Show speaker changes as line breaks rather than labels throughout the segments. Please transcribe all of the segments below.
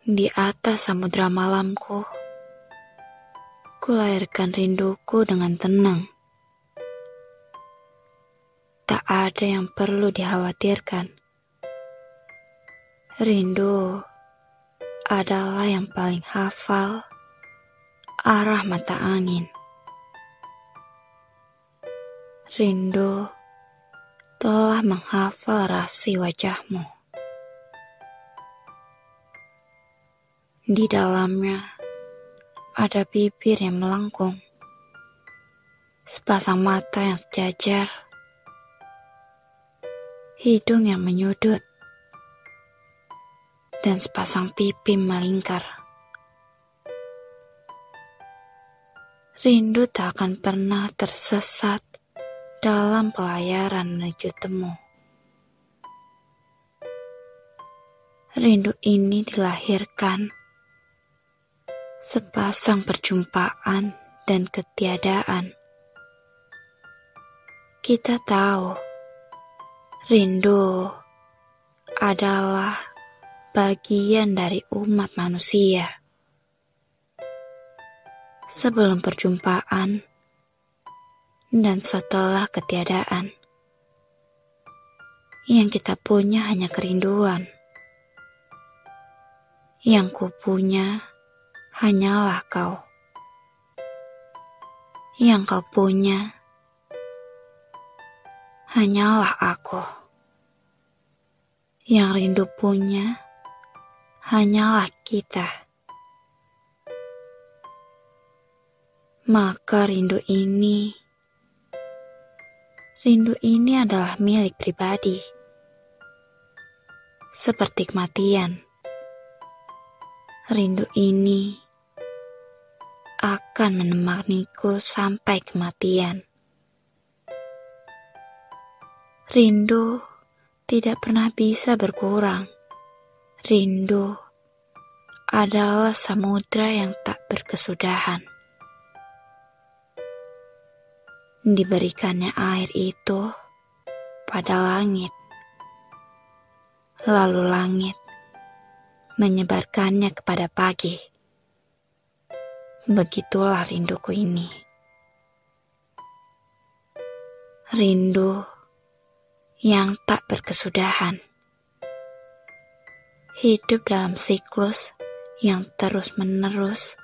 Di atas samudra malamku, kulahirkan rinduku dengan tenang. Tak ada yang perlu dikhawatirkan. Rindu adalah yang paling hafal arah mata angin. Rindu telah menghafal rasi wajahmu. Di dalamnya ada bibir yang melengkung, sepasang mata yang sejajar, hidung yang menyudut, dan sepasang pipi melingkar. Rindu tak akan pernah tersesat dalam pelayaran menuju temu. Rindu ini dilahirkan sepasang perjumpaan dan ketiadaan. Kita tahu rindu adalah bagian dari umat manusia. Sebelum perjumpaan, dan setelah ketiadaan. Yang kita punya hanya kerinduan. Yang ku punya hanyalah kau. Yang kau punya hanyalah aku. Yang rindu punya hanyalah kita. Maka rindu ini Rindu ini adalah milik pribadi, seperti kematian. Rindu ini akan menemaniku sampai kematian. Rindu tidak pernah bisa berkurang. Rindu adalah samudra yang tak berkesudahan. diberikannya air itu pada langit. Lalu langit menyebarkannya kepada pagi. Begitulah rinduku ini. Rindu yang tak berkesudahan. Hidup dalam siklus yang terus-menerus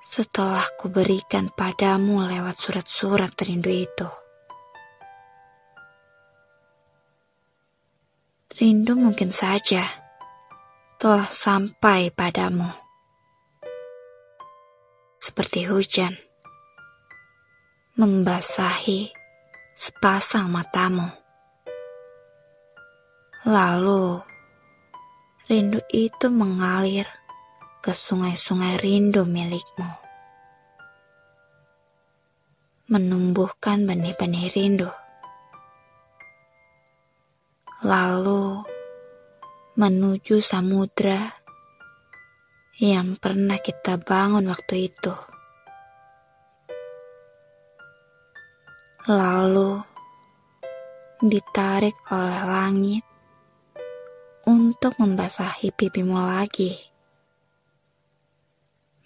setelah kuberikan padamu lewat surat-surat rindu itu. Rindu mungkin saja telah sampai padamu. Seperti hujan membasahi sepasang matamu. Lalu rindu itu mengalir ke sungai-sungai rindu milikmu. Menumbuhkan benih-benih rindu. Lalu menuju samudra yang pernah kita bangun waktu itu. Lalu ditarik oleh langit untuk membasahi pipimu lagi.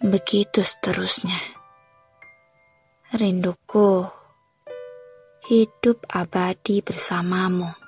Begitu seterusnya. Rinduku hidup abadi bersamamu.